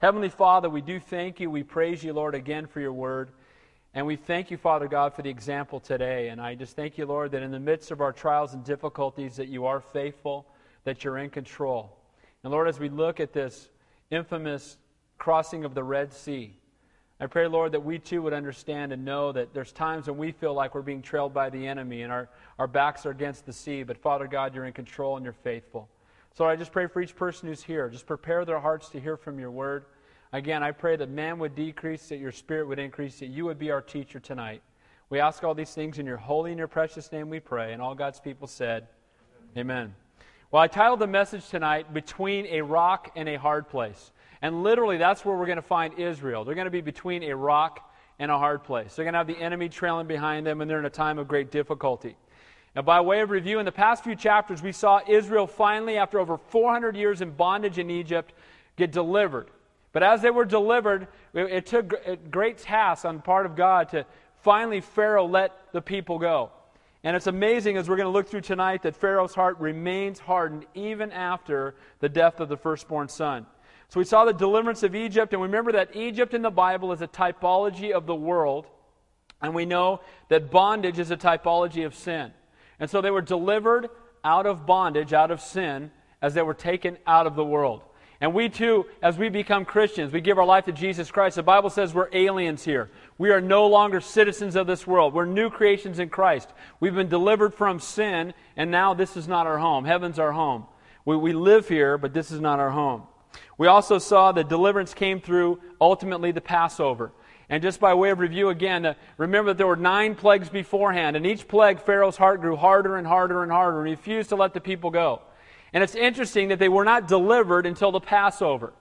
Heavenly Father, we do thank you. We praise you, Lord, again for your word. And we thank you, Father God, for the example today. And I just thank you, Lord, that in the midst of our trials and difficulties, that you are faithful, that you're in control. And Lord, as we look at this infamous crossing of the Red Sea, I pray, Lord, that we too would understand and know that there's times when we feel like we're being trailed by the enemy and our, our backs are against the sea. But Father God, you're in control and you're faithful. So I just pray for each person who's here. Just prepare their hearts to hear from your word. Again, I pray that man would decrease, that your spirit would increase, that you would be our teacher tonight. We ask all these things in your holy and your precious name we pray. And all God's people said, Amen. Amen. Well, I titled the message tonight, Between a Rock and a Hard Place. And literally, that's where we're going to find Israel. They're going to be between a rock and a hard place. They're going to have the enemy trailing behind them, and they're in a time of great difficulty. Now, by way of review, in the past few chapters, we saw Israel finally, after over 400 years in bondage in Egypt, get delivered. But as they were delivered, it took great task on the part of God to finally Pharaoh let the people go. And it's amazing as we're going to look through tonight that Pharaoh's heart remains hardened even after the death of the firstborn son. So we saw the deliverance of Egypt, and remember that Egypt in the Bible is a typology of the world, and we know that bondage is a typology of sin. And so they were delivered out of bondage, out of sin, as they were taken out of the world. And we too, as we become Christians, we give our life to Jesus Christ. The Bible says we're aliens here. We are no longer citizens of this world. We're new creations in Christ. We've been delivered from sin, and now this is not our home. Heaven's our home. We, we live here, but this is not our home. We also saw that deliverance came through ultimately the Passover. And just by way of review again, uh, remember that there were nine plagues beforehand, and each plague, Pharaoh's heart grew harder and harder and harder, and refused to let the people go. And it's interesting that they were not delivered until the Passover.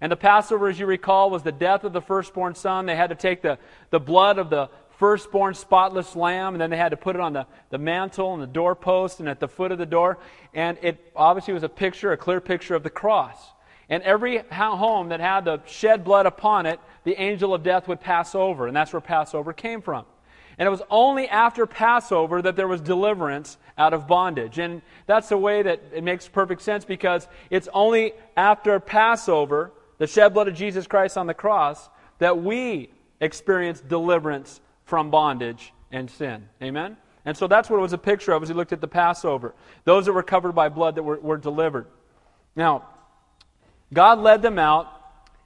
And the Passover, as you recall, was the death of the firstborn son. They had to take the, the blood of the firstborn spotless lamb, and then they had to put it on the, the mantle and the doorpost and at the foot of the door. And it obviously was a picture, a clear picture of the cross. And every home that had the shed blood upon it, the angel of death would pass over. And that's where Passover came from. And it was only after Passover that there was deliverance out of bondage. And that's the way that it makes perfect sense because it's only after Passover, the shed blood of Jesus Christ on the cross, that we experience deliverance from bondage and sin. Amen? And so that's what it was a picture of as he looked at the Passover. Those that were covered by blood that were, were delivered. Now, God led them out,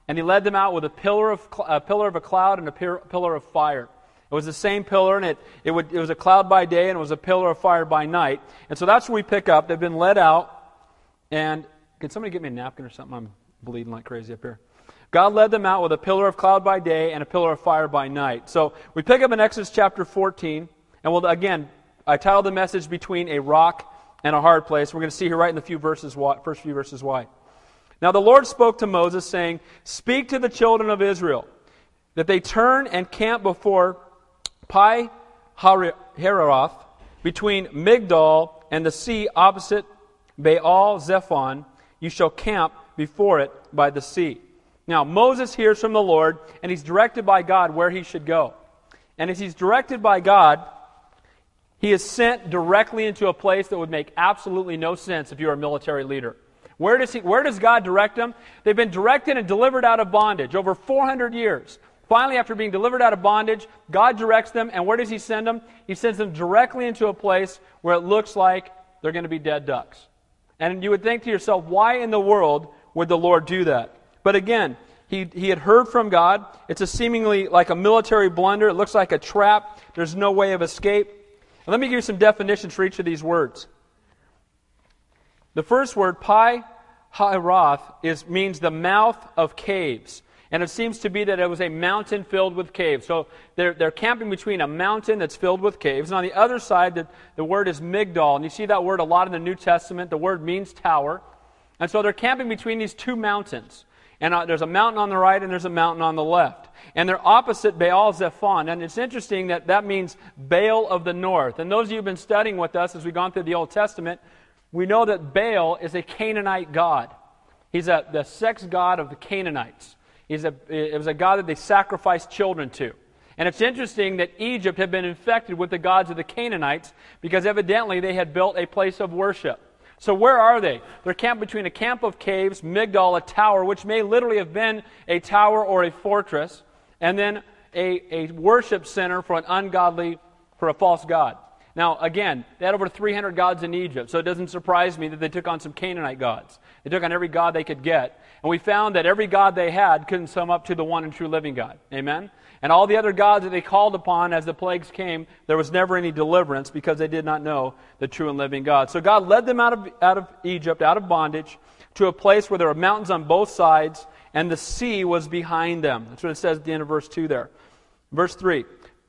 and He led them out with a pillar of, a pillar of a cloud and a pillar of fire. It was the same pillar, and it, it, would, it was a cloud by day, and it was a pillar of fire by night. And so that's where we pick up. They've been led out, and can somebody get me a napkin or something? I'm bleeding like crazy up here. God led them out with a pillar of cloud by day and a pillar of fire by night. So we pick up in Exodus chapter 14, and we'll, again, I titled the message Between a Rock and a Hard Place. We're going to see here right in the few verses, first few verses why. Now the Lord spoke to Moses, saying, Speak to the children of Israel, that they turn and camp before Pi Hahiroth, between Migdol and the sea opposite Baal Zephon. You shall camp before it by the sea. Now, Moses hears from the Lord, and he's directed by God where he should go. And as he's directed by God, he is sent directly into a place that would make absolutely no sense if you're a military leader. Where does, he, where does God direct them? They've been directed and delivered out of bondage over 400 years. Finally, after being delivered out of bondage, God directs them, and where does He send them? He sends them directly into a place where it looks like they're going to be dead ducks. And you would think to yourself, why in the world would the Lord do that? But again, he, he had heard from God. It's a seemingly like a military blunder. It looks like a trap. There's no way of escape. And let me give you some definitions for each of these words. The first word, pi hahiroth, is, means the mouth of caves. And it seems to be that it was a mountain filled with caves. So they're, they're camping between a mountain that's filled with caves. And on the other side, the, the word is Migdol. And you see that word a lot in the New Testament. The word means tower. And so they're camping between these two mountains. And uh, there's a mountain on the right and there's a mountain on the left. And they're opposite Baal Zephon. And it's interesting that that means Baal of the north. And those of you who've been studying with us as we've gone through the Old Testament, we know that Baal is a Canaanite god. He's a, the sex god of the Canaanites. He's a, it was a god that they sacrificed children to. And it's interesting that Egypt had been infected with the gods of the Canaanites because evidently they had built a place of worship. So, where are they? They're camped between a camp of caves, Migdol, a tower, which may literally have been a tower or a fortress, and then a, a worship center for an ungodly, for a false god. Now, again, they had over 300 gods in Egypt, so it doesn't surprise me that they took on some Canaanite gods. They took on every god they could get. And we found that every god they had couldn't sum up to the one and true living God. Amen? And all the other gods that they called upon as the plagues came, there was never any deliverance because they did not know the true and living God. So God led them out of, out of Egypt, out of bondage, to a place where there were mountains on both sides, and the sea was behind them. That's what it says at the end of verse 2 there. Verse 3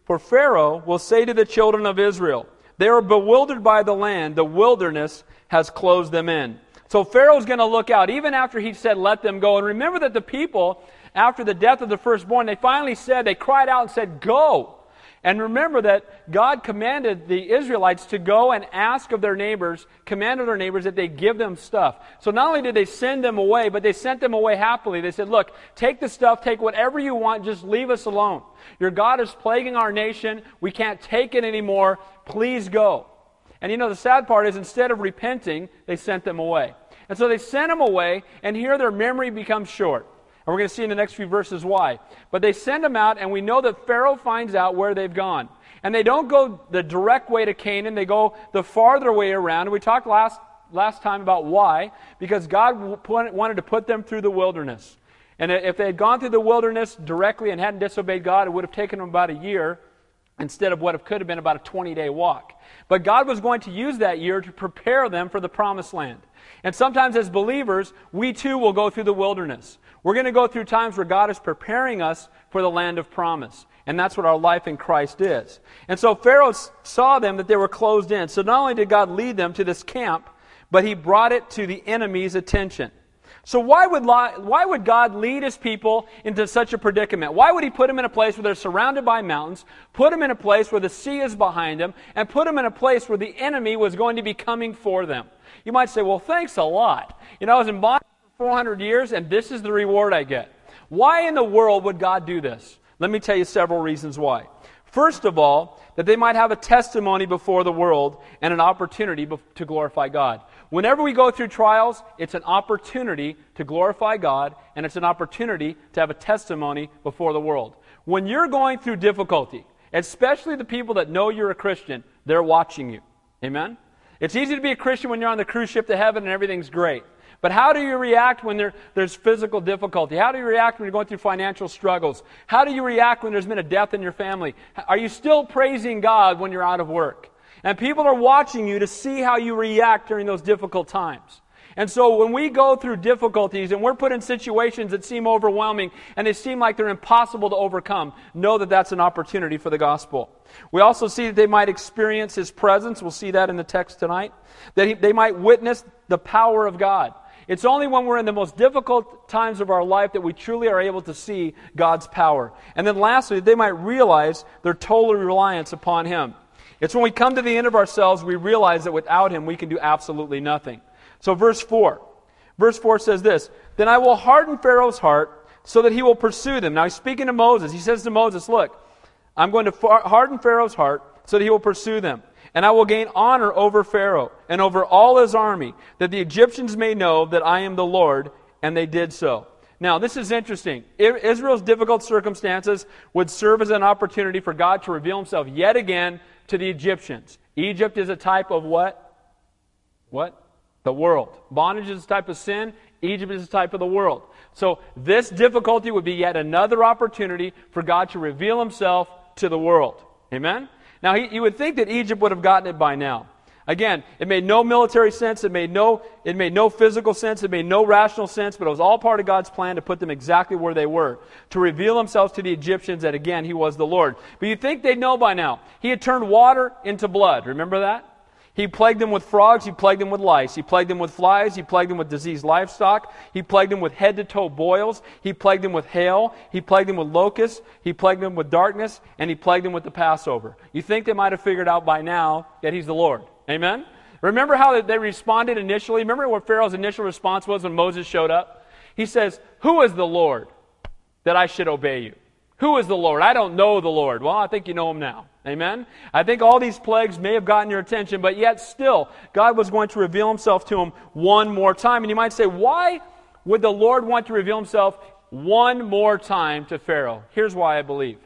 For Pharaoh will say to the children of Israel, they are bewildered by the land. The wilderness has closed them in. So Pharaoh's going to look out, even after he said, let them go. And remember that the people, after the death of the firstborn, they finally said, they cried out and said, go. And remember that God commanded the Israelites to go and ask of their neighbors, commanded their neighbors that they give them stuff. So not only did they send them away, but they sent them away happily. They said, Look, take the stuff, take whatever you want, just leave us alone. Your God is plaguing our nation. We can't take it anymore. Please go. And you know, the sad part is instead of repenting, they sent them away. And so they sent them away, and here their memory becomes short. And we're going to see in the next few verses why. But they send them out, and we know that Pharaoh finds out where they've gone. And they don't go the direct way to Canaan, they go the farther way around. We talked last, last time about why. Because God wanted to put them through the wilderness. And if they had gone through the wilderness directly and hadn't disobeyed God, it would have taken them about a year instead of what could have been about a 20 day walk. But God was going to use that year to prepare them for the promised land. And sometimes as believers, we too will go through the wilderness. We're going to go through times where God is preparing us for the land of promise. And that's what our life in Christ is. And so Pharaoh saw them that they were closed in. So not only did God lead them to this camp, but he brought it to the enemy's attention. So why would, why would God lead his people into such a predicament? Why would he put them in a place where they're surrounded by mountains, put them in a place where the sea is behind them, and put them in a place where the enemy was going to be coming for them? You might say, well, thanks a lot. You know, I was in 400 years, and this is the reward I get. Why in the world would God do this? Let me tell you several reasons why. First of all, that they might have a testimony before the world and an opportunity to glorify God. Whenever we go through trials, it's an opportunity to glorify God and it's an opportunity to have a testimony before the world. When you're going through difficulty, especially the people that know you're a Christian, they're watching you. Amen? It's easy to be a Christian when you're on the cruise ship to heaven and everything's great. But how do you react when there, there's physical difficulty? How do you react when you're going through financial struggles? How do you react when there's been a death in your family? Are you still praising God when you're out of work? And people are watching you to see how you react during those difficult times. And so when we go through difficulties and we're put in situations that seem overwhelming and they seem like they're impossible to overcome, know that that's an opportunity for the gospel. We also see that they might experience his presence. We'll see that in the text tonight. That he, they might witness the power of God. It's only when we're in the most difficult times of our life that we truly are able to see God's power. And then lastly, they might realize their total reliance upon him. It's when we come to the end of ourselves we realize that without him we can do absolutely nothing. So, verse 4. Verse 4 says this Then I will harden Pharaoh's heart so that he will pursue them. Now, he's speaking to Moses. He says to Moses, Look, I'm going to harden Pharaoh's heart so that he will pursue them. And I will gain honor over Pharaoh and over all his army, that the Egyptians may know that I am the Lord. And they did so. Now, this is interesting. Israel's difficult circumstances would serve as an opportunity for God to reveal himself yet again to the Egyptians. Egypt is a type of what? What? the world. Bondage is a type of sin, Egypt is a type of the world. So this difficulty would be yet another opportunity for God to reveal himself to the world. Amen? Now, you would think that Egypt would have gotten it by now. Again, it made no military sense, it made no, it made no physical sense, it made no rational sense, but it was all part of God's plan to put them exactly where they were, to reveal himself to the Egyptians that, again, he was the Lord. But you think they'd know by now. He had turned water into blood. Remember that? He plagued them with frogs. He plagued them with lice. He plagued them with flies. He plagued them with diseased livestock. He plagued them with head to toe boils. He plagued them with hail. He plagued them with locusts. He plagued them with darkness. And he plagued them with the Passover. You think they might have figured out by now that he's the Lord. Amen? Remember how they responded initially? Remember what Pharaoh's initial response was when Moses showed up? He says, Who is the Lord that I should obey you? Who is the Lord? I don't know the Lord. Well, I think you know him now. Amen? I think all these plagues may have gotten your attention, but yet still, God was going to reveal himself to him one more time. And you might say, why would the Lord want to reveal himself one more time to Pharaoh? Here's why I believe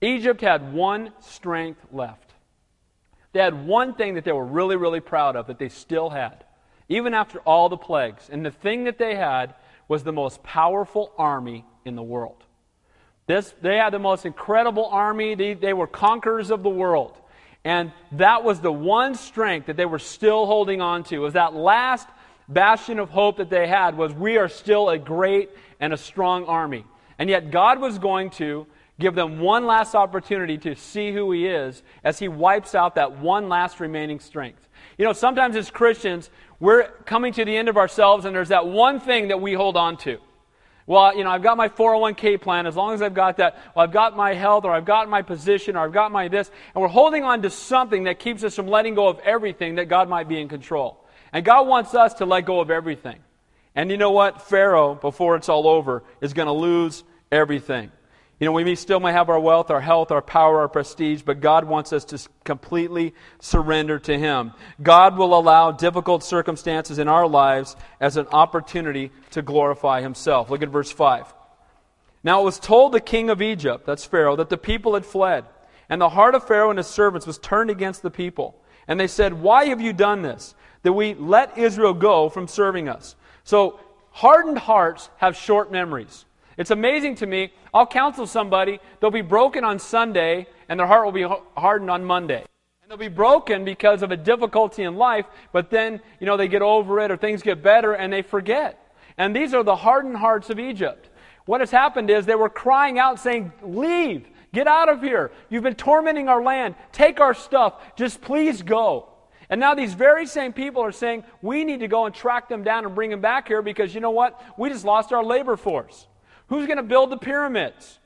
Egypt had one strength left. They had one thing that they were really, really proud of that they still had, even after all the plagues. And the thing that they had was the most powerful army in the world. This, they had the most incredible army. They, they were conquerors of the world. And that was the one strength that they were still holding on to. Was that last bastion of hope that they had was we are still a great and a strong army. And yet God was going to give them one last opportunity to see who he is as he wipes out that one last remaining strength. You know, sometimes as Christians, we're coming to the end of ourselves and there's that one thing that we hold on to. Well, you know, I've got my 401k plan. As long as I've got that, well, I've got my health, or I've got my position, or I've got my this. And we're holding on to something that keeps us from letting go of everything that God might be in control. And God wants us to let go of everything. And you know what? Pharaoh, before it's all over, is going to lose everything. You know, we may still may have our wealth, our health, our power, our prestige, but God wants us to completely surrender to Him. God will allow difficult circumstances in our lives as an opportunity to glorify Himself. Look at verse 5. Now it was told the king of Egypt, that's Pharaoh, that the people had fled. And the heart of Pharaoh and his servants was turned against the people. And they said, Why have you done this? That we let Israel go from serving us. So hardened hearts have short memories. It's amazing to me. I'll counsel somebody, they'll be broken on Sunday, and their heart will be hardened on Monday. And they'll be broken because of a difficulty in life, but then, you know, they get over it or things get better and they forget. And these are the hardened hearts of Egypt. What has happened is they were crying out saying, Leave, get out of here. You've been tormenting our land. Take our stuff. Just please go. And now these very same people are saying, We need to go and track them down and bring them back here because you know what? We just lost our labor force. Who's going to build the pyramids?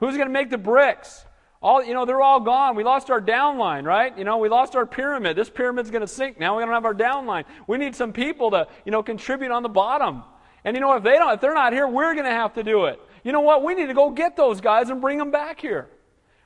Who's going to make the bricks? All, you know, they're all gone. We lost our downline, right? You know, we lost our pyramid. This pyramid's going to sink. Now we don't have our downline. We need some people to, you know, contribute on the bottom. And you know, if they don't, if they're not here, we're going to have to do it. You know what? We need to go get those guys and bring them back here.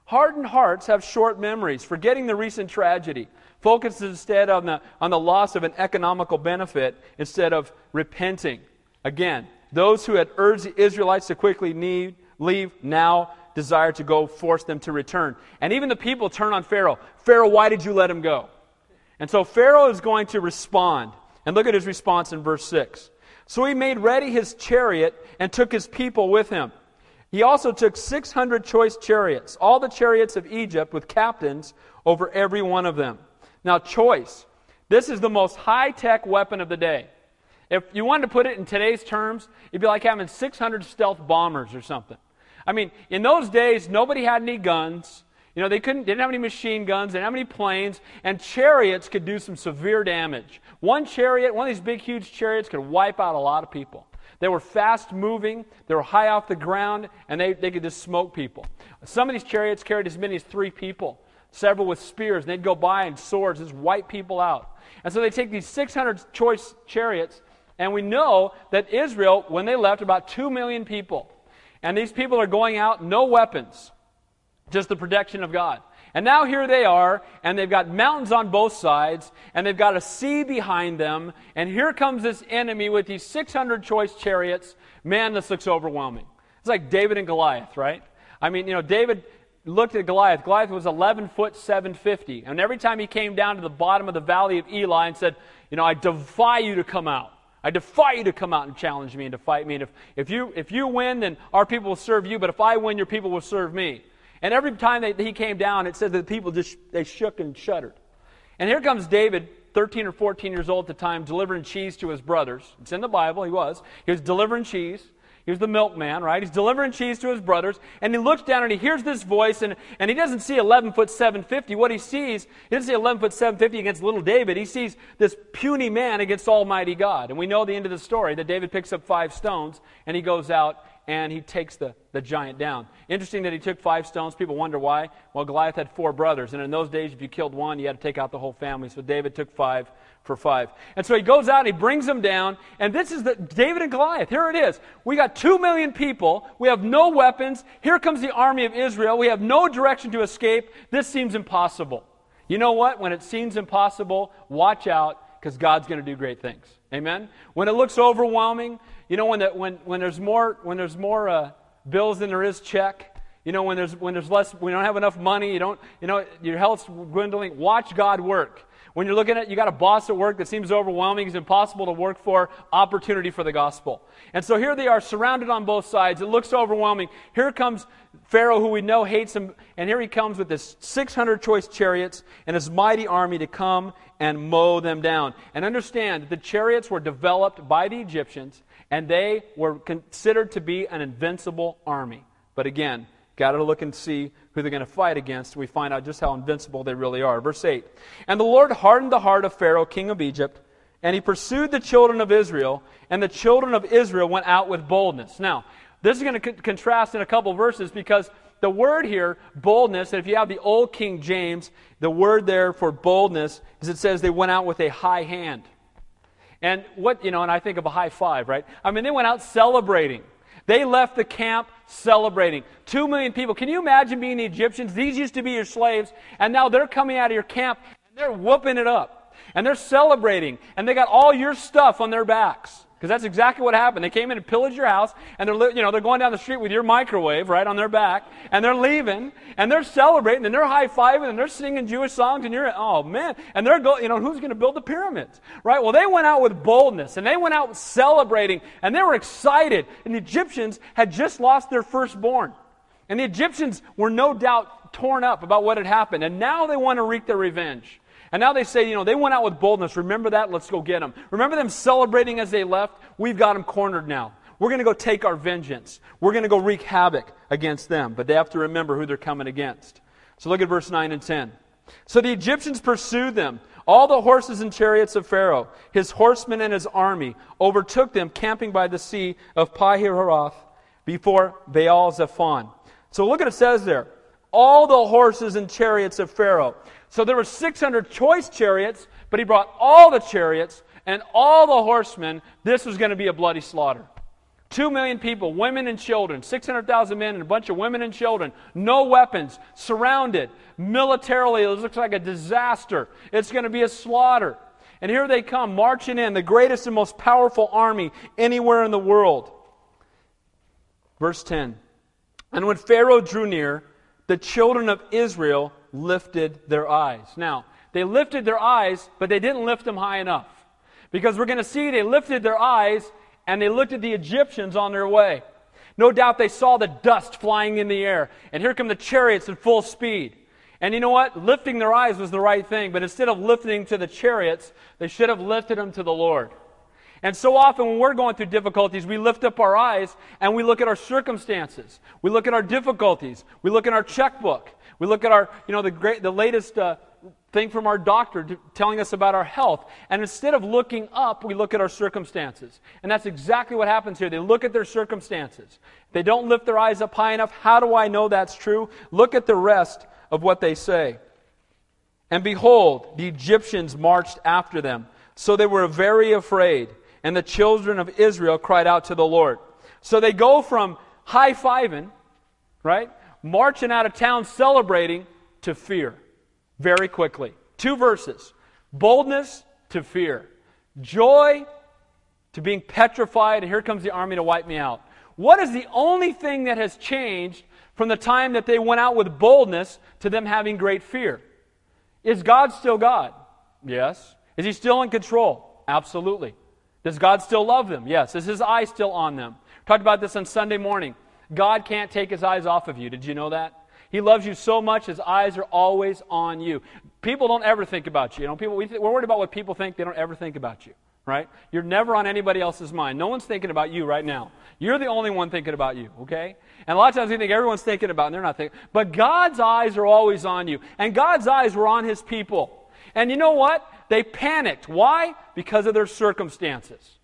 Hardened hearts have short memories, forgetting the recent tragedy. Focuses instead on the, on the loss of an economical benefit instead of repenting. Again, those who had urged the Israelites to quickly leave, leave now desire to go force them to return. And even the people turn on Pharaoh. Pharaoh, why did you let him go? And so Pharaoh is going to respond. And look at his response in verse 6. So he made ready his chariot and took his people with him. He also took 600 choice chariots, all the chariots of Egypt, with captains over every one of them. Now, choice. This is the most high tech weapon of the day. If you wanted to put it in today's terms, it'd be like having 600 stealth bombers or something. I mean, in those days, nobody had any guns. You know, they couldn't, didn't have any machine guns, they didn't have any planes, and chariots could do some severe damage. One chariot, one of these big, huge chariots, could wipe out a lot of people. They were fast moving, they were high off the ground, and they, they could just smoke people. Some of these chariots carried as many as three people, several with spears, and they'd go by and swords, just wipe people out. And so they take these 600 choice chariots and we know that Israel, when they left, about 2 million people. And these people are going out, no weapons, just the protection of God. And now here they are, and they've got mountains on both sides, and they've got a sea behind them, and here comes this enemy with these 600 choice chariots. Man, this looks overwhelming. It's like David and Goliath, right? I mean, you know, David looked at Goliath. Goliath was 11 foot 750, and every time he came down to the bottom of the valley of Eli and said, You know, I defy you to come out. I defy you to come out and challenge me and to fight me. And if, if, you, if you win, then our people will serve you, but if I win, your people will serve me. And every time they, he came down, it said that the people just they shook and shuddered. And here comes David, 13 or 14 years old at the time, delivering cheese to his brothers. It's in the Bible, he was. He was delivering cheese. He was the milkman, right? He's delivering cheese to his brothers, and he looks down and he hears this voice, and, and he doesn't see 11 foot 750. What he sees, he doesn't see 11 foot 750 against little David. He sees this puny man against Almighty God. And we know the end of the story that David picks up five stones and he goes out and he takes the, the giant down. Interesting that he took five stones. People wonder why. Well, Goliath had four brothers, and in those days, if you killed one, you had to take out the whole family. So David took five for five. And so he goes out and he brings them down, and this is the David and Goliath. Here it is. We got two million people. We have no weapons. Here comes the army of Israel. We have no direction to escape. This seems impossible. You know what? When it seems impossible, watch out because God's going to do great things. Amen. When it looks overwhelming, you know, when, the, when, when there's more, when there's more uh, bills than there is check, you know, when there's, when there's less, we don't have enough money, you don't, you know, your health's dwindling, watch God work. When you're looking at, you got a boss at work that seems overwhelming, it's impossible to work for, opportunity for the gospel. And so here they are surrounded on both sides. It looks overwhelming. Here comes Pharaoh, who we know hates him, and here he comes with his 600 choice chariots and his mighty army to come and mow them down. And understand that the chariots were developed by the Egyptians, and they were considered to be an invincible army. But again, got to look and see who they're going to fight against, we find out just how invincible they really are. Verse 8 And the Lord hardened the heart of Pharaoh, king of Egypt, and he pursued the children of Israel, and the children of Israel went out with boldness. Now, this is going to contrast in a couple verses because the word here, boldness, and if you have the old King James, the word there for boldness is it says they went out with a high hand. And what, you know, and I think of a high five, right? I mean, they went out celebrating. They left the camp celebrating. Two million people. Can you imagine being the Egyptians? These used to be your slaves, and now they're coming out of your camp and they're whooping it up. And they're celebrating, and they got all your stuff on their backs. Because that's exactly what happened. They came in and pillaged your house, and they're, you know, they're going down the street with your microwave right on their back, and they're leaving, and they're celebrating, and they're high fiving, and they're singing Jewish songs, and you're, oh man, and they're going, you know, who's going to build the pyramids, right? Well, they went out with boldness, and they went out celebrating, and they were excited. And the Egyptians had just lost their firstborn, and the Egyptians were no doubt torn up about what had happened, and now they want to wreak their revenge. And now they say, you know, they went out with boldness. Remember that? Let's go get them. Remember them celebrating as they left? We've got them cornered now. We're going to go take our vengeance. We're going to go wreak havoc against them. But they have to remember who they're coming against. So look at verse 9 and 10. So the Egyptians pursued them. All the horses and chariots of Pharaoh, his horsemen and his army, overtook them camping by the sea of Pi-hahiroth before Baal Zephon. So look at what it says there. All the horses and chariots of Pharaoh. So there were 600 choice chariots, but he brought all the chariots and all the horsemen. This was going to be a bloody slaughter. Two million people, women and children, 600,000 men and a bunch of women and children, no weapons, surrounded. Militarily, it looks like a disaster. It's going to be a slaughter. And here they come, marching in, the greatest and most powerful army anywhere in the world. Verse 10 And when Pharaoh drew near, the children of Israel lifted their eyes. Now, they lifted their eyes, but they didn't lift them high enough. Because we're going to see they lifted their eyes and they looked at the Egyptians on their way. No doubt they saw the dust flying in the air. And here come the chariots at full speed. And you know what? Lifting their eyes was the right thing, but instead of lifting to the chariots, they should have lifted them to the Lord. And so often when we're going through difficulties, we lift up our eyes and we look at our circumstances. We look at our difficulties. We look at our checkbook. We look at our, you know, the, great, the latest uh, thing from our doctor to, telling us about our health. And instead of looking up, we look at our circumstances. And that's exactly what happens here. They look at their circumstances. They don't lift their eyes up high enough. How do I know that's true? Look at the rest of what they say. And behold, the Egyptians marched after them. So they were very afraid. And the children of Israel cried out to the Lord. So they go from high fiving, right? marching out of town celebrating to fear very quickly. Two verses boldness to fear, joy to being petrified, and here comes the army to wipe me out. What is the only thing that has changed from the time that they went out with boldness to them having great fear? Is God still God? Yes. Is He still in control? Absolutely. Does God still love them? Yes. Is His eye still on them? Talked about this on Sunday morning. God can't take his eyes off of you. Did you know that? He loves you so much, his eyes are always on you. People don't ever think about you. You know, people, we th- we're worried about what people think, they don't ever think about you, right? You're never on anybody else's mind. No one's thinking about you right now. You're the only one thinking about you, okay? And a lot of times we think everyone's thinking about, and they're not thinking. But God's eyes are always on you. And God's eyes were on his people. And you know what? They panicked. Why? Because of their circumstances.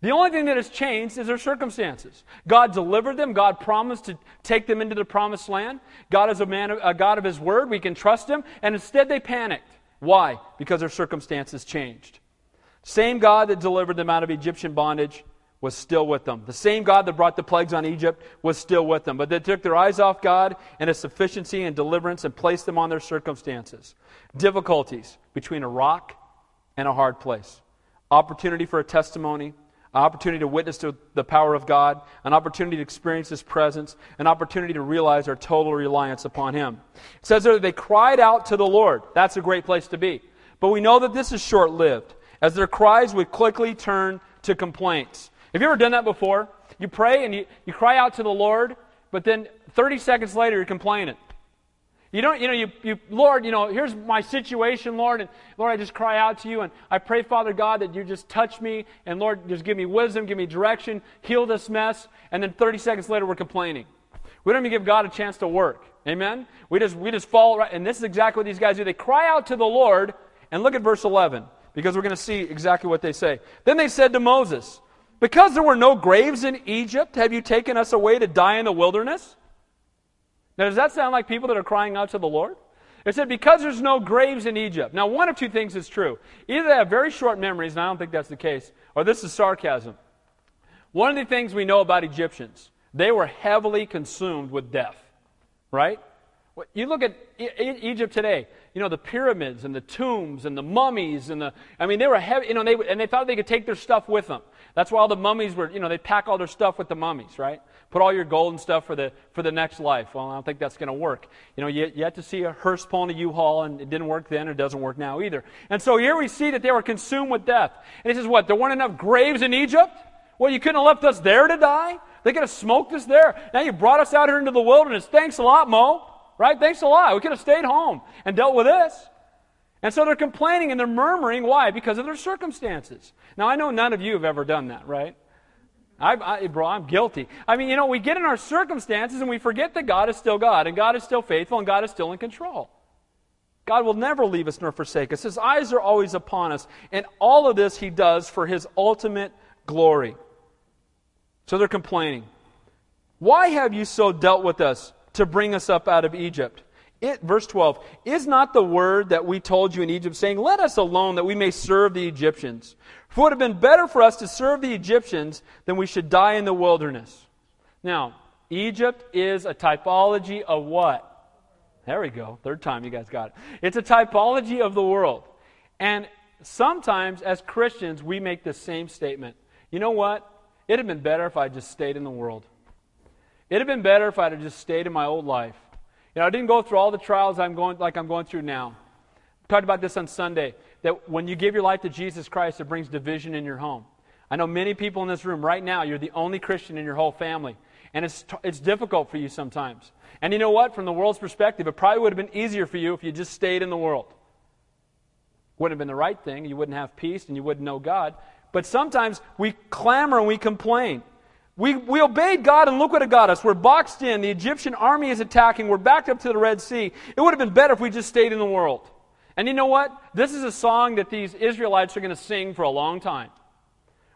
The only thing that has changed is their circumstances. God delivered them. God promised to take them into the promised land. God is a man, a God of His word. We can trust Him. And instead, they panicked. Why? Because their circumstances changed. Same God that delivered them out of Egyptian bondage was still with them. The same God that brought the plagues on Egypt was still with them. But they took their eyes off God and His sufficiency and deliverance and placed them on their circumstances. Difficulties between a rock and a hard place. Opportunity for a testimony an opportunity to witness to the power of God, an opportunity to experience His presence, an opportunity to realize our total reliance upon Him. It says that they cried out to the Lord. That's a great place to be. But we know that this is short lived, as their cries would quickly turn to complaints. Have you ever done that before? You pray and you, you cry out to the Lord, but then 30 seconds later you're complaining. You don't, you know, you, you, Lord, you know, here's my situation, Lord, and Lord, I just cry out to you, and I pray, Father God, that you just touch me, and Lord, just give me wisdom, give me direction, heal this mess, and then 30 seconds later, we're complaining. We don't even give God a chance to work. Amen? We just, we just fall right, and this is exactly what these guys do. They cry out to the Lord, and look at verse 11, because we're going to see exactly what they say. Then they said to Moses, Because there were no graves in Egypt, have you taken us away to die in the wilderness? Now, does that sound like people that are crying out to the Lord? It said, because there's no graves in Egypt. Now, one of two things is true. Either they have very short memories, and I don't think that's the case, or this is sarcasm. One of the things we know about Egyptians, they were heavily consumed with death, right? You look at Egypt today, you know, the pyramids and the tombs and the mummies and the, I mean, they were heavy, you know, they, and they thought they could take their stuff with them. That's why all the mummies were, you know, they pack all their stuff with the mummies, right? Put all your gold and stuff for the, for the next life. Well, I don't think that's going to work. You know, you, you have to see a hearse pulling a U-Haul, and it didn't work then, and it doesn't work now either. And so here we see that they were consumed with death. And he says, what, there weren't enough graves in Egypt? Well, you couldn't have left us there to die? They could have smoked us there. Now you brought us out here into the wilderness. Thanks a lot, Mo. Right? Thanks a lot. We could have stayed home and dealt with this. And so they're complaining and they're murmuring. Why? Because of their circumstances. Now, I know none of you have ever done that, right? I, I, bro, I'm guilty. I mean, you know, we get in our circumstances and we forget that God is still God and God is still faithful and God is still in control. God will never leave us nor forsake us. His eyes are always upon us. And all of this he does for his ultimate glory. So they're complaining. Why have you so dealt with us to bring us up out of Egypt? It, verse 12, is not the word that we told you in Egypt, saying, Let us alone that we may serve the Egyptians? For it would have been better for us to serve the Egyptians than we should die in the wilderness. Now, Egypt is a typology of what? There we go. Third time you guys got it. It's a typology of the world. And sometimes as Christians, we make the same statement. You know what? It'd have been better if I just stayed in the world. It'd have been better if I'd have just stayed in my old life. You know, I didn't go through all the trials I'm going like I'm going through now. talked about this on Sunday that when you give your life to Jesus Christ, it brings division in your home. I know many people in this room right now, you're the only Christian in your whole family. And it's, it's difficult for you sometimes. And you know what? From the world's perspective, it probably would have been easier for you if you just stayed in the world. Wouldn't have been the right thing. You wouldn't have peace and you wouldn't know God. But sometimes we clamor and we complain. We, we obeyed God and look what it got us. We're boxed in. The Egyptian army is attacking. We're backed up to the Red Sea. It would have been better if we just stayed in the world. And you know what? This is a song that these Israelites are going to sing for a long time.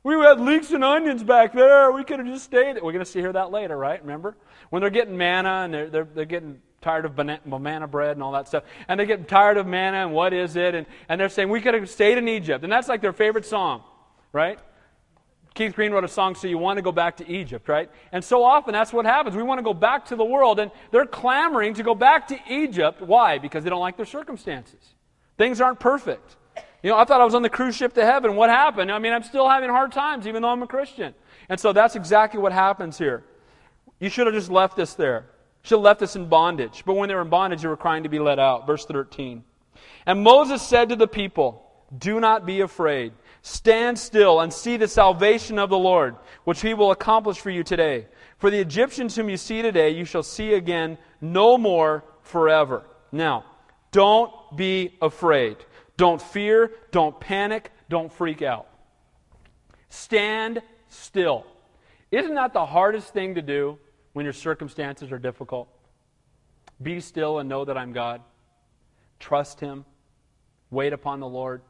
We had leeks and onions back there. We could have just stayed. We're going to see hear that later, right? Remember? When they're getting manna and they're, they're, they're getting tired of banana, manna bread and all that stuff. And they get tired of manna and what is it? And, and they're saying, we could have stayed in Egypt. And that's like their favorite song, right? Keith Green wrote a song, So You Want to Go Back to Egypt, right? And so often that's what happens. We want to go back to the world, and they're clamoring to go back to Egypt. Why? Because they don't like their circumstances. Things aren't perfect. You know, I thought I was on the cruise ship to heaven. What happened? I mean, I'm still having hard times, even though I'm a Christian. And so that's exactly what happens here. You should have just left us there. Should have left us in bondage. But when they were in bondage, they were crying to be let out. Verse 13. And Moses said to the people, Do not be afraid. Stand still and see the salvation of the Lord, which he will accomplish for you today. For the Egyptians whom you see today, you shall see again no more forever. Now, don't be afraid. Don't fear. Don't panic. Don't freak out. Stand still. Isn't that the hardest thing to do when your circumstances are difficult? Be still and know that I'm God. Trust Him. Wait upon the Lord.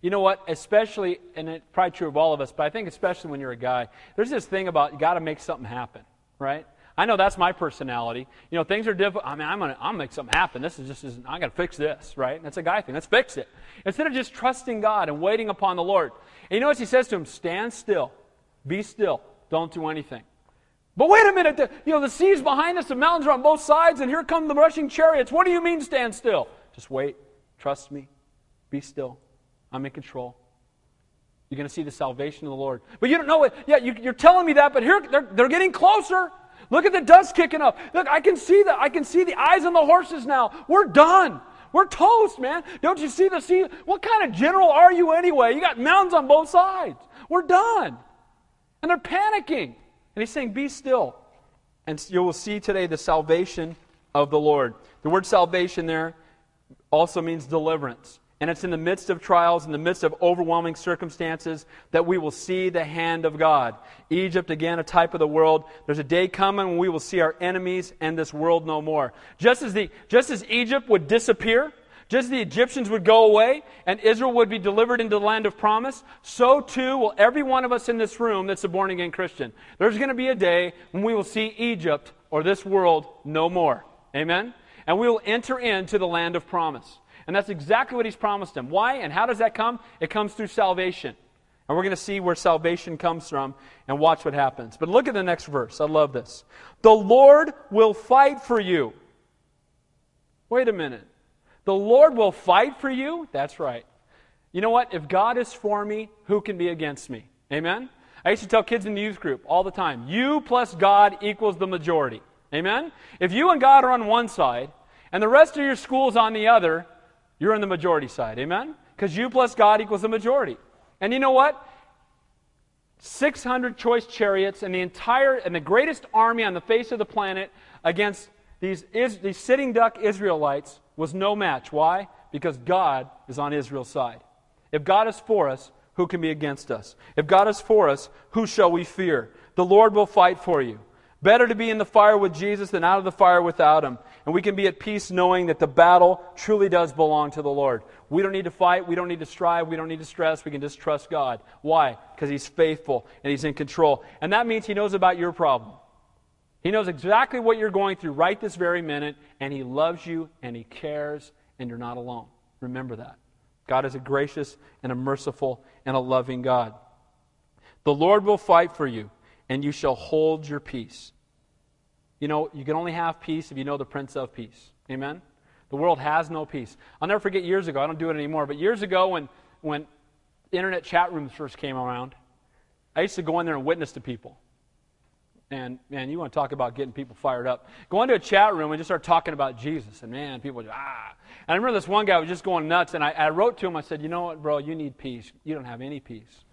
You know what? Especially, and it's probably true of all of us, but I think especially when you're a guy, there's this thing about you got to make something happen, right? I know that's my personality. You know, things are difficult. I mean, I'm gonna, I'm make something happen. This is just, I got to fix this, right? That's a guy thing. Let's fix it. Instead of just trusting God and waiting upon the Lord. And you what he says to him? Stand still, be still, don't do anything. But wait a minute, the, you know, the sea's behind us, the mountains are on both sides, and here come the rushing chariots. What do you mean stand still? Just wait, trust me, be still. I'm in control. You're going to see the salvation of the Lord. But you don't know it. Yeah, you, are telling me that, but here they're, they're getting closer. Look at the dust kicking up. Look, I can see that. I can see the eyes on the horses now. We're done. We're toast, man. Don't you see the sea? What kind of general are you anyway? You got mountains on both sides. We're done. And they're panicking. And he's saying, Be still. And you will see today the salvation of the Lord. The word salvation there also means deliverance. And it's in the midst of trials, in the midst of overwhelming circumstances, that we will see the hand of God. Egypt, again, a type of the world. There's a day coming when we will see our enemies and this world no more. Just as, the, just as Egypt would disappear, just as the Egyptians would go away and Israel would be delivered into the land of promise, so too will every one of us in this room that's a born again Christian. There's going to be a day when we will see Egypt or this world no more. Amen? And we will enter into the land of promise. And that's exactly what he's promised him. Why and how does that come? It comes through salvation. And we're going to see where salvation comes from and watch what happens. But look at the next verse. I love this. The Lord will fight for you. Wait a minute. The Lord will fight for you? That's right. You know what? If God is for me, who can be against me? Amen? I used to tell kids in the youth group all the time you plus God equals the majority. Amen? If you and God are on one side and the rest of your school's on the other, you're on the majority side. Amen? Because you plus God equals the majority. And you know what? 600 choice chariots and the entire and the greatest army on the face of the planet against these, is, these sitting duck Israelites was no match. Why? Because God is on Israel's side. If God is for us, who can be against us? If God is for us, who shall we fear? The Lord will fight for you. Better to be in the fire with Jesus than out of the fire without him. And we can be at peace knowing that the battle truly does belong to the Lord. We don't need to fight. We don't need to strive. We don't need to stress. We can just trust God. Why? Because He's faithful and He's in control. And that means He knows about your problem. He knows exactly what you're going through right this very minute, and He loves you and He cares, and you're not alone. Remember that. God is a gracious and a merciful and a loving God. The Lord will fight for you and you shall hold your peace. You know, you can only have peace if you know the Prince of Peace. Amen? The world has no peace. I'll never forget years ago, I don't do it anymore, but years ago when, when internet chat rooms first came around, I used to go in there and witness to people. And man, you want to talk about getting people fired up. Go into a chat room and just start talking about Jesus. And man, people just, ah. And I remember this one guy was just going nuts. And I, I wrote to him, I said, you know what, bro, you need peace. You don't have any peace.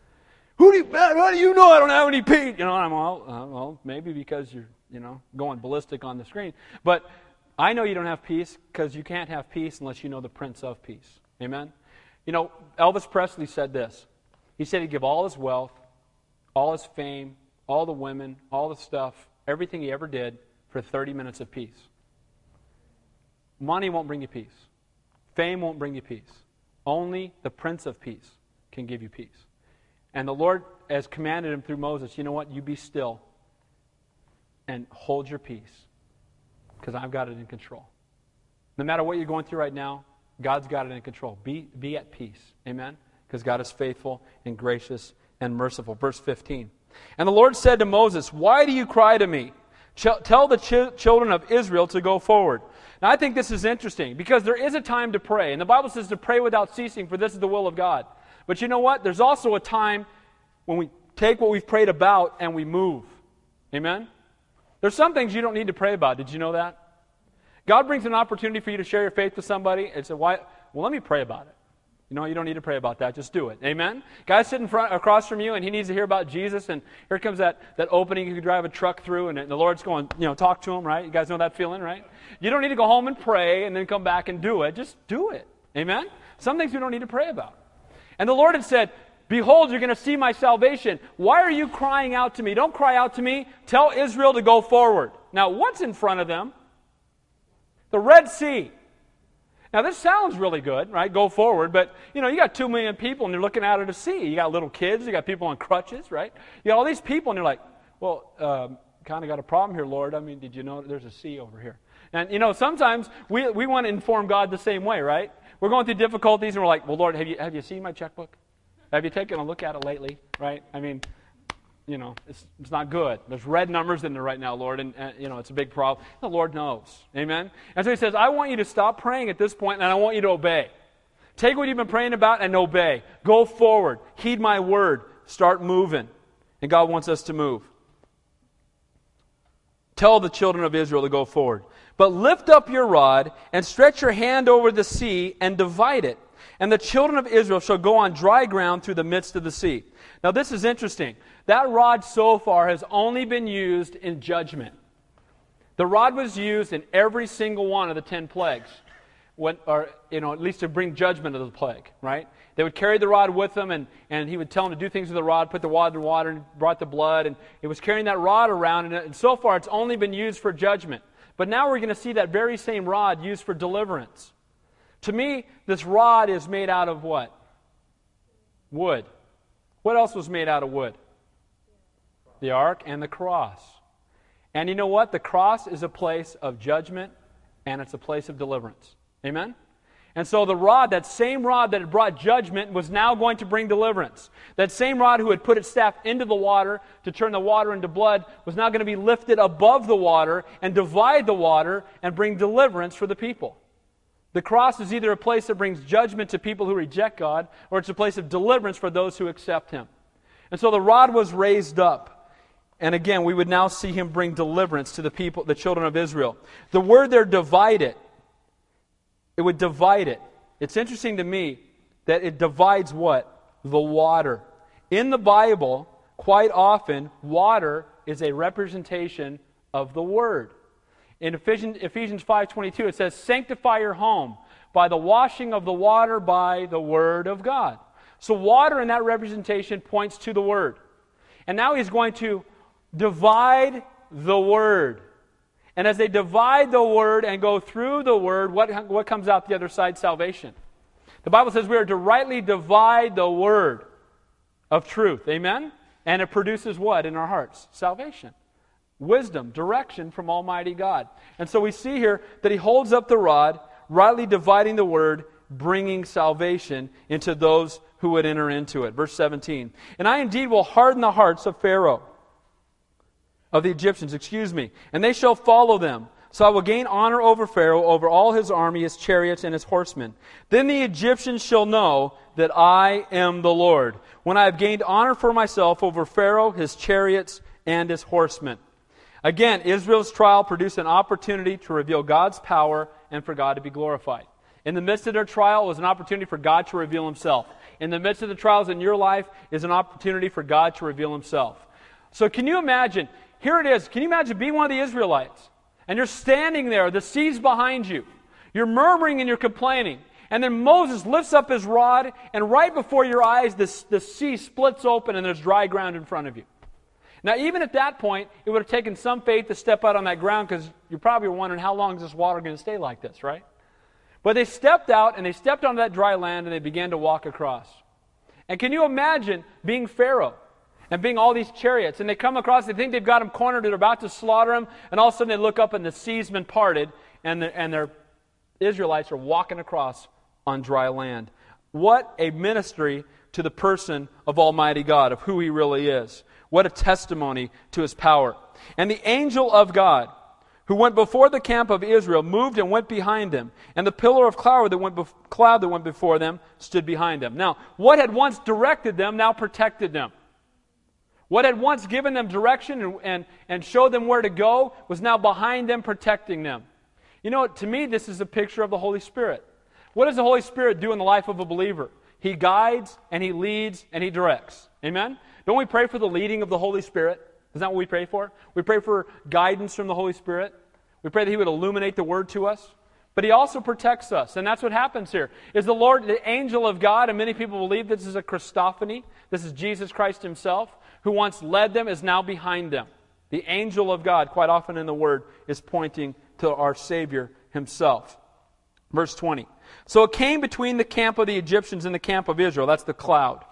Who do you, how do you know I don't have any peace? You know, I'm all, uh, well, maybe because you're, you know, going ballistic on the screen. But I know you don't have peace because you can't have peace unless you know the Prince of Peace. Amen? You know, Elvis Presley said this. He said he'd give all his wealth, all his fame, all the women, all the stuff, everything he ever did for 30 minutes of peace. Money won't bring you peace. Fame won't bring you peace. Only the Prince of Peace can give you peace. And the Lord has commanded him through Moses, you know what? You be still and hold your peace because I've got it in control. No matter what you're going through right now, God's got it in control. Be, be at peace. Amen? Because God is faithful and gracious and merciful. Verse 15. And the Lord said to Moses, Why do you cry to me? Ch- tell the ch- children of Israel to go forward. Now, I think this is interesting because there is a time to pray. And the Bible says to pray without ceasing, for this is the will of God. But you know what? There's also a time when we take what we've prayed about and we move. Amen? There's some things you don't need to pray about. Did you know that? God brings an opportunity for you to share your faith with somebody and say, Why? Well, let me pray about it. You know, you don't need to pray about that. Just do it. Amen? Guy's sitting front, across from you and he needs to hear about Jesus, and here comes that, that opening you can drive a truck through, and the Lord's going, you know, talk to him, right? You guys know that feeling, right? You don't need to go home and pray and then come back and do it. Just do it. Amen? Some things you don't need to pray about. And the Lord had said, Behold, you're going to see my salvation. Why are you crying out to me? Don't cry out to me. Tell Israel to go forward. Now, what's in front of them? The Red Sea. Now, this sounds really good, right? Go forward, but you know, you got two million people and you're looking out at a sea. You got little kids, you got people on crutches, right? You got all these people, and you're like, well, um, kind of got a problem here, Lord. I mean, did you know there's a sea over here? And you know, sometimes we, we want to inform God the same way, right? We're going through difficulties and we're like, well, Lord, have you, have you seen my checkbook? Have you taken a look at it lately, right? I mean, you know, it's, it's not good. There's red numbers in there right now, Lord, and, and, you know, it's a big problem. The Lord knows. Amen? And so he says, I want you to stop praying at this point, and I want you to obey. Take what you've been praying about and obey. Go forward. Heed my word. Start moving. And God wants us to move. Tell the children of Israel to go forward. But lift up your rod and stretch your hand over the sea and divide it. And the children of Israel shall go on dry ground through the midst of the sea. Now, this is interesting. That rod so far has only been used in judgment. The rod was used in every single one of the ten plagues, when, or, you know, at least to bring judgment of the plague, right? They would carry the rod with them, and, and he would tell them to do things with the rod, put the water in water, and brought the blood, and it was carrying that rod around, and, and so far it's only been used for judgment. But now we're going to see that very same rod used for deliverance. To me, this rod is made out of what? Wood. What else was made out of wood? The ark and the cross. And you know what? The cross is a place of judgment and it's a place of deliverance. Amen? And so the rod, that same rod that had brought judgment, was now going to bring deliverance. That same rod who had put its staff into the water to turn the water into blood was now going to be lifted above the water and divide the water and bring deliverance for the people. The cross is either a place that brings judgment to people who reject God, or it's a place of deliverance for those who accept Him. And so the rod was raised up. And again, we would now see him bring deliverance to the people, the children of Israel. The word there, divide it, would divide it. It's interesting to me that it divides what? The water. In the Bible, quite often, water is a representation of the word. In Ephesians, Ephesians 5.22, it says, Sanctify your home by the washing of the water by the word of God. So water in that representation points to the word. And now he's going to divide the word. And as they divide the word and go through the word, what, what comes out the other side? Salvation. The Bible says we are to rightly divide the word of truth. Amen? And it produces what in our hearts? Salvation wisdom, direction from Almighty God. And so we see here that he holds up the rod, rightly dividing the word, bringing salvation into those who would enter into it. Verse 17. And I indeed will harden the hearts of Pharaoh, of the Egyptians, excuse me, and they shall follow them. So I will gain honor over Pharaoh, over all his army, his chariots, and his horsemen. Then the Egyptians shall know that I am the Lord, when I have gained honor for myself over Pharaoh, his chariots, and his horsemen. Again, Israel's trial produced an opportunity to reveal God's power and for God to be glorified. In the midst of their trial was an opportunity for God to reveal himself. In the midst of the trials in your life is an opportunity for God to reveal himself. So can you imagine, here it is, can you imagine being one of the Israelites? And you're standing there, the sea's behind you. You're murmuring and you're complaining. And then Moses lifts up his rod, and right before your eyes, this, the sea splits open and there's dry ground in front of you. Now, even at that point, it would have taken some faith to step out on that ground because you're probably wondering how long is this water going to stay like this, right? But they stepped out and they stepped onto that dry land and they began to walk across. And can you imagine being Pharaoh and being all these chariots? And they come across, they think they've got them cornered, they're about to slaughter them, and all of a sudden they look up and the sea's been parted and, the, and their Israelites are walking across on dry land. What a ministry to the person of Almighty God, of who He really is. What a testimony to his power. And the angel of God, who went before the camp of Israel, moved and went behind them. And the pillar of cloud that went, bef- cloud that went before them stood behind them. Now, what had once directed them now protected them. What had once given them direction and, and, and showed them where to go was now behind them, protecting them. You know, to me, this is a picture of the Holy Spirit. What does the Holy Spirit do in the life of a believer? He guides and he leads and he directs. Amen? Don't we pray for the leading of the Holy Spirit? Is that what we pray for? We pray for guidance from the Holy Spirit. We pray that He would illuminate the Word to us. But He also protects us, and that's what happens here. Is the Lord the angel of God? And many people believe this is a Christophany. This is Jesus Christ Himself, who once led them, is now behind them. The angel of God, quite often in the Word, is pointing to our Savior Himself. Verse 20. So it came between the camp of the Egyptians and the camp of Israel. That's the cloud.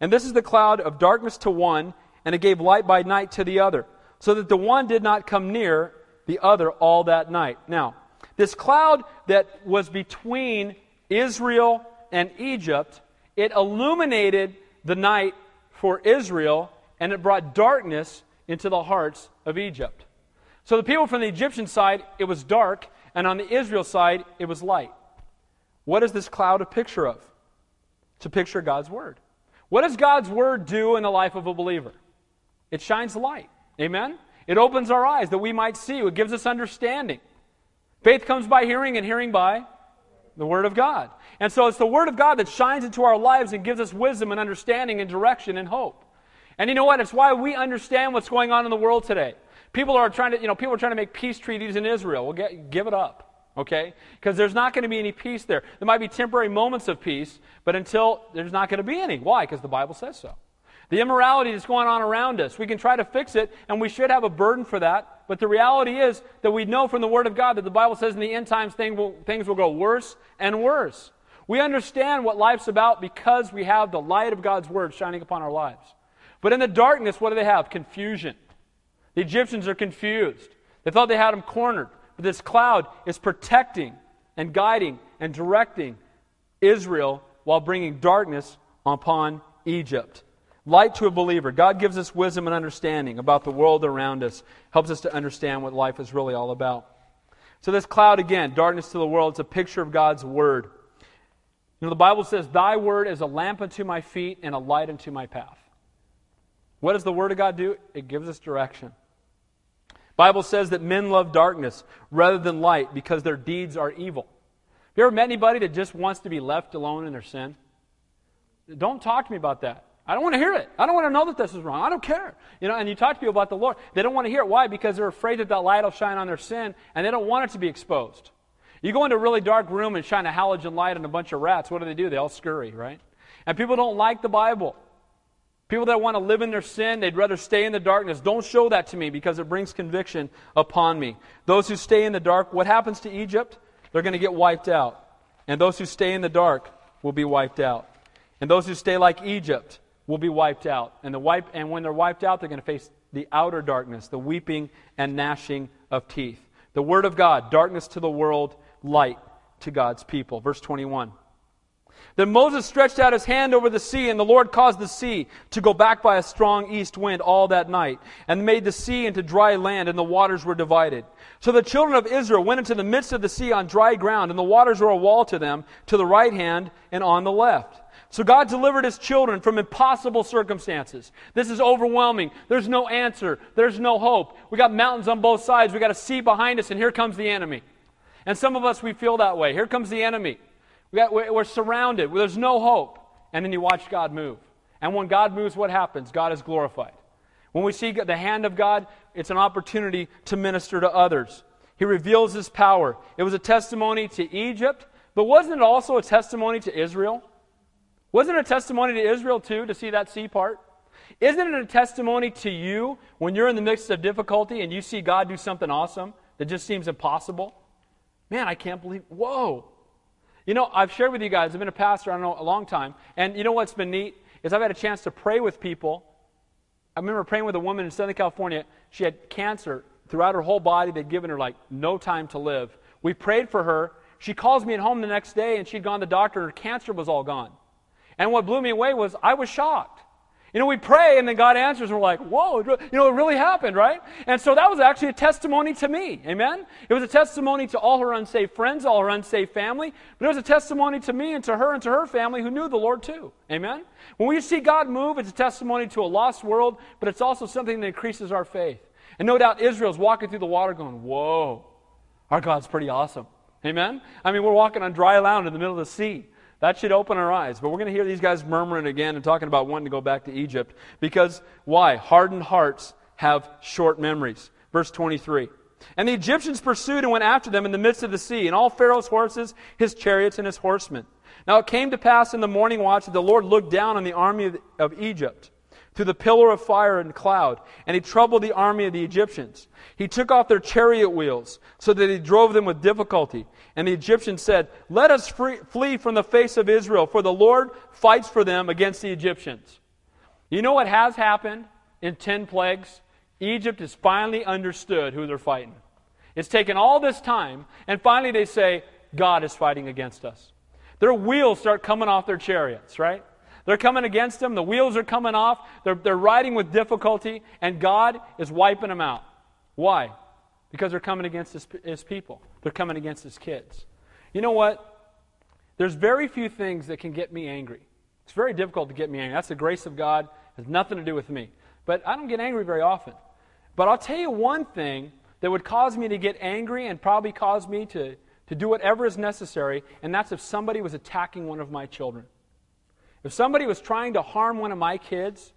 And this is the cloud of darkness to one, and it gave light by night to the other, so that the one did not come near the other all that night. Now, this cloud that was between Israel and Egypt, it illuminated the night for Israel, and it brought darkness into the hearts of Egypt. So the people from the Egyptian side, it was dark, and on the Israel side, it was light. What is this cloud a picture of? A picture God's Word. What does God's Word do in the life of a believer? It shines light. Amen? It opens our eyes that we might see. It gives us understanding. Faith comes by hearing, and hearing by the Word of God. And so it's the Word of God that shines into our lives and gives us wisdom and understanding and direction and hope. And you know what? It's why we understand what's going on in the world today. People are trying to, you know, people are trying to make peace treaties in Israel. Well, get, give it up okay? Because there's not going to be any peace there. There might be temporary moments of peace, but until there's not going to be any. Why? Because the Bible says so. The immorality that's going on around us, we can try to fix it, and we should have a burden for that. But the reality is that we know from the Word of God that the Bible says in the end times thing will, things will go worse and worse. We understand what life's about because we have the light of God's Word shining upon our lives. But in the darkness, what do they have? Confusion. The Egyptians are confused. They thought they had them cornered. But this cloud is protecting and guiding and directing Israel while bringing darkness upon Egypt. Light to a believer. God gives us wisdom and understanding about the world around us, helps us to understand what life is really all about. So, this cloud, again, darkness to the world, it's a picture of God's word. You know, the Bible says, Thy word is a lamp unto my feet and a light unto my path. What does the word of God do? It gives us direction. Bible says that men love darkness rather than light because their deeds are evil. Have you ever met anybody that just wants to be left alone in their sin? Don't talk to me about that. I don't want to hear it. I don't want to know that this is wrong. I don't care. You know, and you talk to people about the Lord. They don't want to hear it. Why? Because they're afraid that that light will shine on their sin, and they don't want it to be exposed. You go into a really dark room and shine a halogen light on a bunch of rats. What do they do? They all scurry, right? And people don't like the Bible. People that want to live in their sin, they'd rather stay in the darkness. Don't show that to me because it brings conviction upon me. Those who stay in the dark, what happens to Egypt? They're going to get wiped out. And those who stay in the dark will be wiped out. And those who stay like Egypt will be wiped out. And, the wipe, and when they're wiped out, they're going to face the outer darkness, the weeping and gnashing of teeth. The Word of God, darkness to the world, light to God's people. Verse 21. Then Moses stretched out his hand over the sea, and the Lord caused the sea to go back by a strong east wind all that night, and made the sea into dry land, and the waters were divided. So the children of Israel went into the midst of the sea on dry ground, and the waters were a wall to them, to the right hand and on the left. So God delivered his children from impossible circumstances. This is overwhelming. There's no answer. There's no hope. We got mountains on both sides. We got a sea behind us, and here comes the enemy. And some of us, we feel that way. Here comes the enemy. We we're surrounded. There's no hope. And then you watch God move. And when God moves, what happens? God is glorified. When we see the hand of God, it's an opportunity to minister to others. He reveals his power. It was a testimony to Egypt, but wasn't it also a testimony to Israel? Wasn't it a testimony to Israel, too, to see that sea part? Isn't it a testimony to you when you're in the midst of difficulty and you see God do something awesome that just seems impossible? Man, I can't believe, whoa, you know, I've shared with you guys, I've been a pastor, I don't know, a long time. And you know what's been neat? Is I've had a chance to pray with people. I remember praying with a woman in Southern California. She had cancer throughout her whole body. They'd given her like no time to live. We prayed for her. She calls me at home the next day and she'd gone to the doctor. Her cancer was all gone. And what blew me away was I was shocked. You know, we pray and then God answers, and we're like, whoa, you know, it really happened, right? And so that was actually a testimony to me. Amen? It was a testimony to all her unsaved friends, all her unsaved family, but it was a testimony to me and to her and to her family who knew the Lord too. Amen? When we see God move, it's a testimony to a lost world, but it's also something that increases our faith. And no doubt Israel's walking through the water going, whoa, our God's pretty awesome. Amen? I mean, we're walking on dry land in the middle of the sea. That should open our eyes. But we're going to hear these guys murmuring again and talking about wanting to go back to Egypt. Because why? Hardened hearts have short memories. Verse 23. And the Egyptians pursued and went after them in the midst of the sea, and all Pharaoh's horses, his chariots, and his horsemen. Now it came to pass in the morning watch that the Lord looked down on the army of, of Egypt through the pillar of fire and cloud, and he troubled the army of the Egyptians. He took off their chariot wheels, so that he drove them with difficulty. And the Egyptians said, Let us free, flee from the face of Israel, for the Lord fights for them against the Egyptians. You know what has happened in 10 plagues? Egypt has finally understood who they're fighting. It's taken all this time, and finally they say, God is fighting against us. Their wheels start coming off their chariots, right? They're coming against them. The wheels are coming off. They're, they're riding with difficulty, and God is wiping them out. Why? Because they're coming against his, his people, they're coming against his kids. You know what? There's very few things that can get me angry. It's very difficult to get me angry. That's the grace of God. It has nothing to do with me. But I don't get angry very often. But I'll tell you one thing that would cause me to get angry and probably cause me to, to do whatever is necessary, and that's if somebody was attacking one of my children. If somebody was trying to harm one of my kids,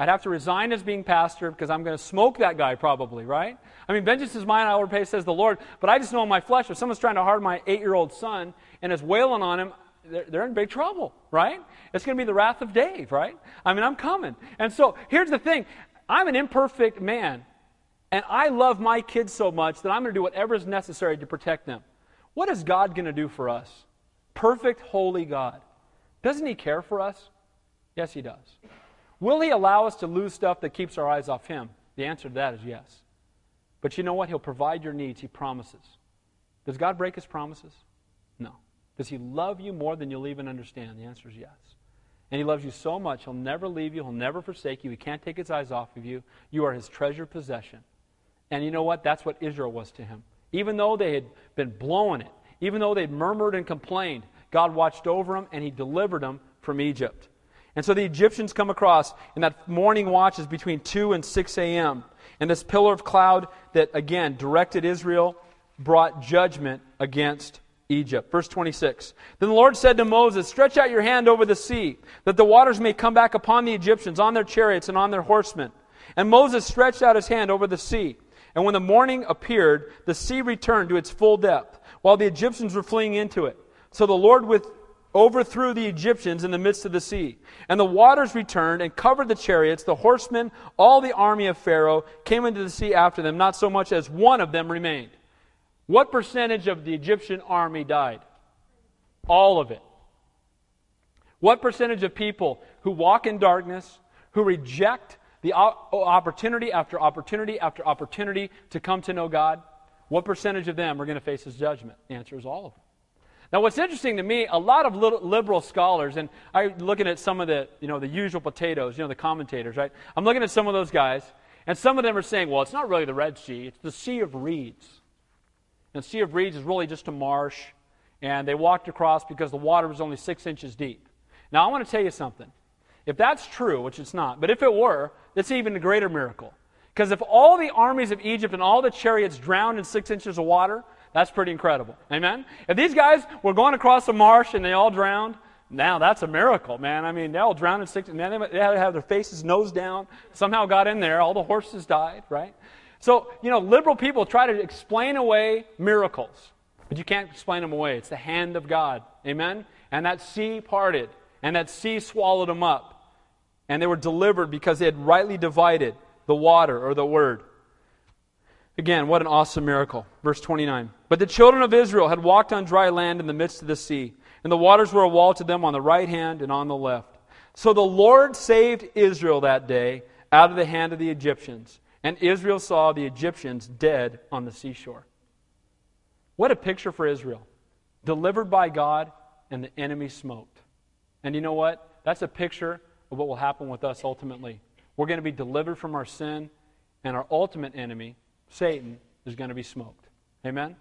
I'd have to resign as being pastor because I'm going to smoke that guy probably, right? I mean, vengeance is mine, I will repay, says the Lord. But I just know in my flesh, if someone's trying to harm my eight year old son and is wailing on him, they're, they're in big trouble, right? It's going to be the wrath of Dave, right? I mean, I'm coming. And so here's the thing I'm an imperfect man, and I love my kids so much that I'm going to do whatever is necessary to protect them. What is God going to do for us? Perfect, holy God. Doesn't He care for us? Yes, He does. Will He allow us to lose stuff that keeps our eyes off Him? The answer to that is yes. But you know what? He'll provide your needs, He promises. Does God break His promises? No. Does He love you more than you'll even understand? The answer is yes. And He loves you so much, He'll never leave you, He'll never forsake you, He can't take His eyes off of you. You are His treasured possession. And you know what? That's what Israel was to Him. Even though they had been blowing it, even though they'd murmured and complained, God watched over them and he delivered them from Egypt. And so the Egyptians come across, and that morning watch is between 2 and 6 a.m. And this pillar of cloud that, again, directed Israel brought judgment against Egypt. Verse 26. Then the Lord said to Moses, Stretch out your hand over the sea, that the waters may come back upon the Egyptians, on their chariots, and on their horsemen. And Moses stretched out his hand over the sea. And when the morning appeared, the sea returned to its full depth, while the Egyptians were fleeing into it. So the Lord with, overthrew the Egyptians in the midst of the sea. And the waters returned and covered the chariots, the horsemen, all the army of Pharaoh came into the sea after them, not so much as one of them remained. What percentage of the Egyptian army died? All of it. What percentage of people who walk in darkness, who reject the opportunity after opportunity after opportunity to come to know God, what percentage of them are going to face his judgment? The answer is all of them. Now, what's interesting to me, a lot of liberal scholars, and I'm looking at some of the, you know, the usual potatoes, you know, the commentators, right? I'm looking at some of those guys, and some of them are saying, well, it's not really the Red Sea, it's the Sea of Reeds. And the Sea of Reeds is really just a marsh, and they walked across because the water was only six inches deep. Now, I want to tell you something. If that's true, which it's not, but if it were, it's even a greater miracle. Because if all the armies of Egypt and all the chariots drowned in six inches of water, that's pretty incredible. Amen? If these guys were going across a marsh and they all drowned, now that's a miracle, man. I mean, they all drowned in six. Man, they had to have their faces nose down. Somehow got in there. All the horses died, right? So, you know, liberal people try to explain away miracles, but you can't explain them away. It's the hand of God. Amen? And that sea parted, and that sea swallowed them up. And they were delivered because they had rightly divided the water or the word. Again, what an awesome miracle. Verse 29. But the children of Israel had walked on dry land in the midst of the sea, and the waters were a wall to them on the right hand and on the left. So the Lord saved Israel that day out of the hand of the Egyptians, and Israel saw the Egyptians dead on the seashore. What a picture for Israel. Delivered by God, and the enemy smoked. And you know what? That's a picture of what will happen with us ultimately. We're going to be delivered from our sin, and our ultimate enemy, Satan is going to be smoked. Amen?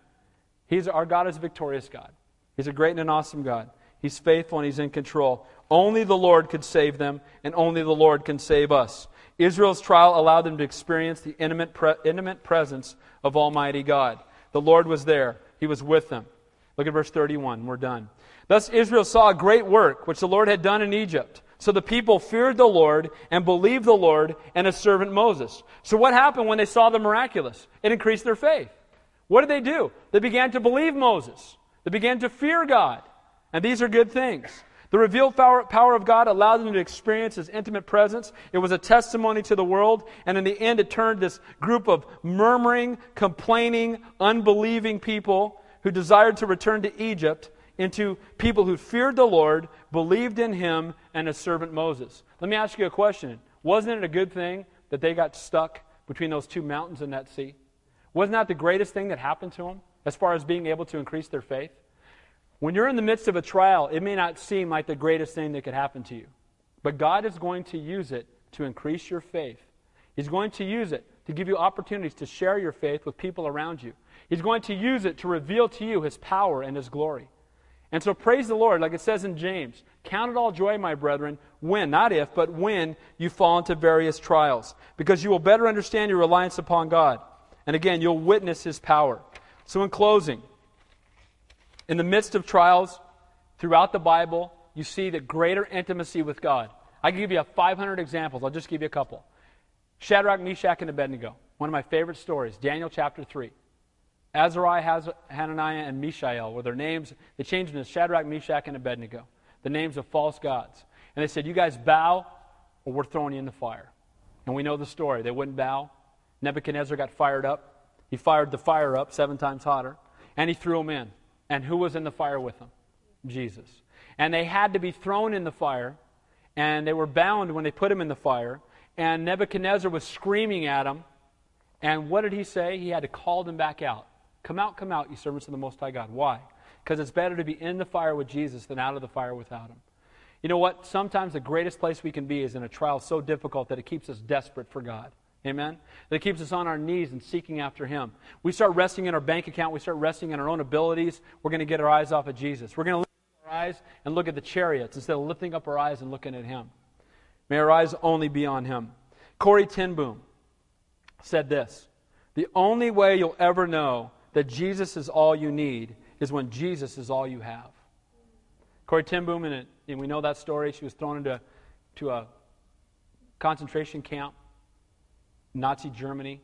He's, our God is a victorious God. He's a great and an awesome God. He's faithful and He's in control. Only the Lord could save them, and only the Lord can save us. Israel's trial allowed them to experience the intimate, pre- intimate presence of Almighty God. The Lord was there, He was with them. Look at verse 31. We're done. Thus Israel saw a great work which the Lord had done in Egypt so the people feared the Lord and believed the Lord and his servant Moses. So what happened when they saw the miraculous? It increased their faith. What did they do? They began to believe Moses. They began to fear God. And these are good things. The revealed power of God allowed them to experience His intimate presence. It was a testimony to the world, and in the end, it turned this group of murmuring, complaining, unbelieving people who desired to return to Egypt into people who feared the Lord, believed in Him, and His servant Moses. Let me ask you a question. Wasn't it a good thing that they got stuck between those two mountains and that sea? Wasn't that the greatest thing that happened to them as far as being able to increase their faith? When you're in the midst of a trial, it may not seem like the greatest thing that could happen to you. But God is going to use it to increase your faith. He's going to use it to give you opportunities to share your faith with people around you. He's going to use it to reveal to you His power and His glory. And so praise the Lord, like it says in James Count it all joy, my brethren, when, not if, but when you fall into various trials, because you will better understand your reliance upon God. And again, you'll witness His power. So, in closing, in the midst of trials throughout the Bible, you see the greater intimacy with God. I can give you 500 examples. I'll just give you a couple. Shadrach, Meshach, and Abednego. One of my favorite stories, Daniel chapter 3. Azariah, Hananiah, and Mishael were their names. They changed them to Shadrach, Meshach, and Abednego, the names of false gods. And they said, You guys bow, or we're throwing you in the fire. And we know the story. They wouldn't bow. Nebuchadnezzar got fired up. He fired the fire up seven times hotter, and he threw them in. And who was in the fire with them? Jesus. And they had to be thrown in the fire, and they were bound when they put him in the fire. And Nebuchadnezzar was screaming at them. And what did he say? He had to call them back out. Come out, come out, you servants of the Most High God. Why? Because it's better to be in the fire with Jesus than out of the fire without him. You know what? Sometimes the greatest place we can be is in a trial so difficult that it keeps us desperate for God. Amen? That keeps us on our knees and seeking after Him. We start resting in our bank account. We start resting in our own abilities. We're going to get our eyes off of Jesus. We're going to lift our eyes and look at the chariots instead of lifting up our eyes and looking at Him. May our eyes only be on Him. Corrie ten Boom said this The only way you'll ever know that Jesus is all you need is when Jesus is all you have. Corrie ten Boom, and, and we know that story, she was thrown into to a concentration camp Nazi Germany.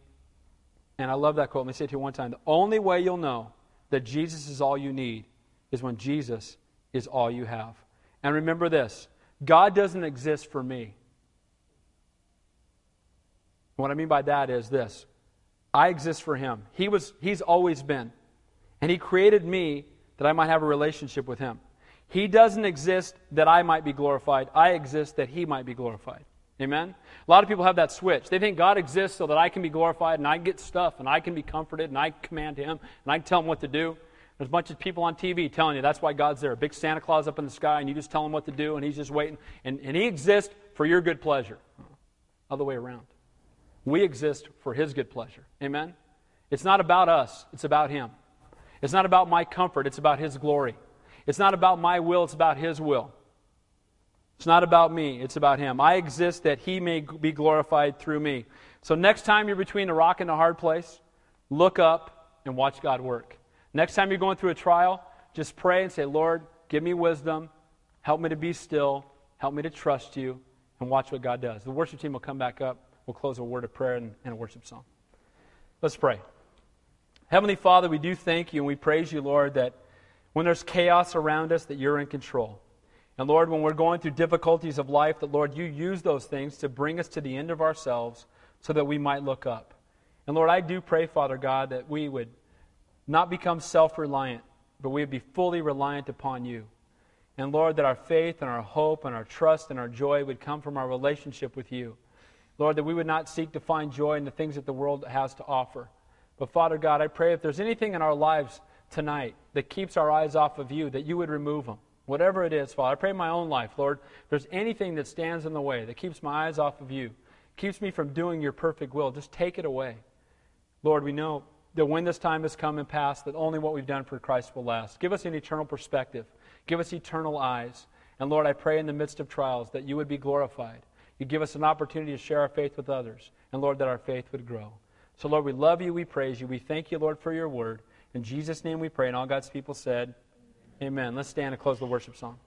And I love that quote. Let me say it to you one time. The only way you'll know that Jesus is all you need is when Jesus is all you have. And remember this God doesn't exist for me. What I mean by that is this I exist for Him. He was, he's always been. And He created me that I might have a relationship with Him. He doesn't exist that I might be glorified, I exist that He might be glorified. Amen? A lot of people have that switch. They think God exists so that I can be glorified and I get stuff and I can be comforted and I command Him and I can tell Him what to do. There's a bunch of people on TV telling you that's why God's there. A big Santa Claus up in the sky and you just tell Him what to do and He's just waiting. And, and He exists for your good pleasure. Other way around. We exist for His good pleasure. Amen? It's not about us, it's about Him. It's not about my comfort, it's about His glory. It's not about my will, it's about His will. It's not about me, it's about Him. I exist that He may be glorified through me. So, next time you're between a rock and a hard place, look up and watch God work. Next time you're going through a trial, just pray and say, Lord, give me wisdom. Help me to be still. Help me to trust you. And watch what God does. The worship team will come back up. We'll close with a word of prayer and, and a worship song. Let's pray. Heavenly Father, we do thank you and we praise you, Lord, that when there's chaos around us, that you're in control. And Lord, when we're going through difficulties of life, that Lord, you use those things to bring us to the end of ourselves so that we might look up. And Lord, I do pray, Father God, that we would not become self reliant, but we would be fully reliant upon you. And Lord, that our faith and our hope and our trust and our joy would come from our relationship with you. Lord, that we would not seek to find joy in the things that the world has to offer. But Father God, I pray if there's anything in our lives tonight that keeps our eyes off of you, that you would remove them. Whatever it is, Father, I pray in my own life, Lord, if there's anything that stands in the way, that keeps my eyes off of you, keeps me from doing your perfect will, just take it away. Lord, we know that when this time has come and passed, that only what we've done for Christ will last. Give us an eternal perspective. Give us eternal eyes. And Lord, I pray in the midst of trials that you would be glorified. You give us an opportunity to share our faith with others. And Lord, that our faith would grow. So, Lord, we love you. We praise you. We thank you, Lord, for your word. In Jesus' name we pray. And all God's people said, Amen. Let's stand and close the worship song.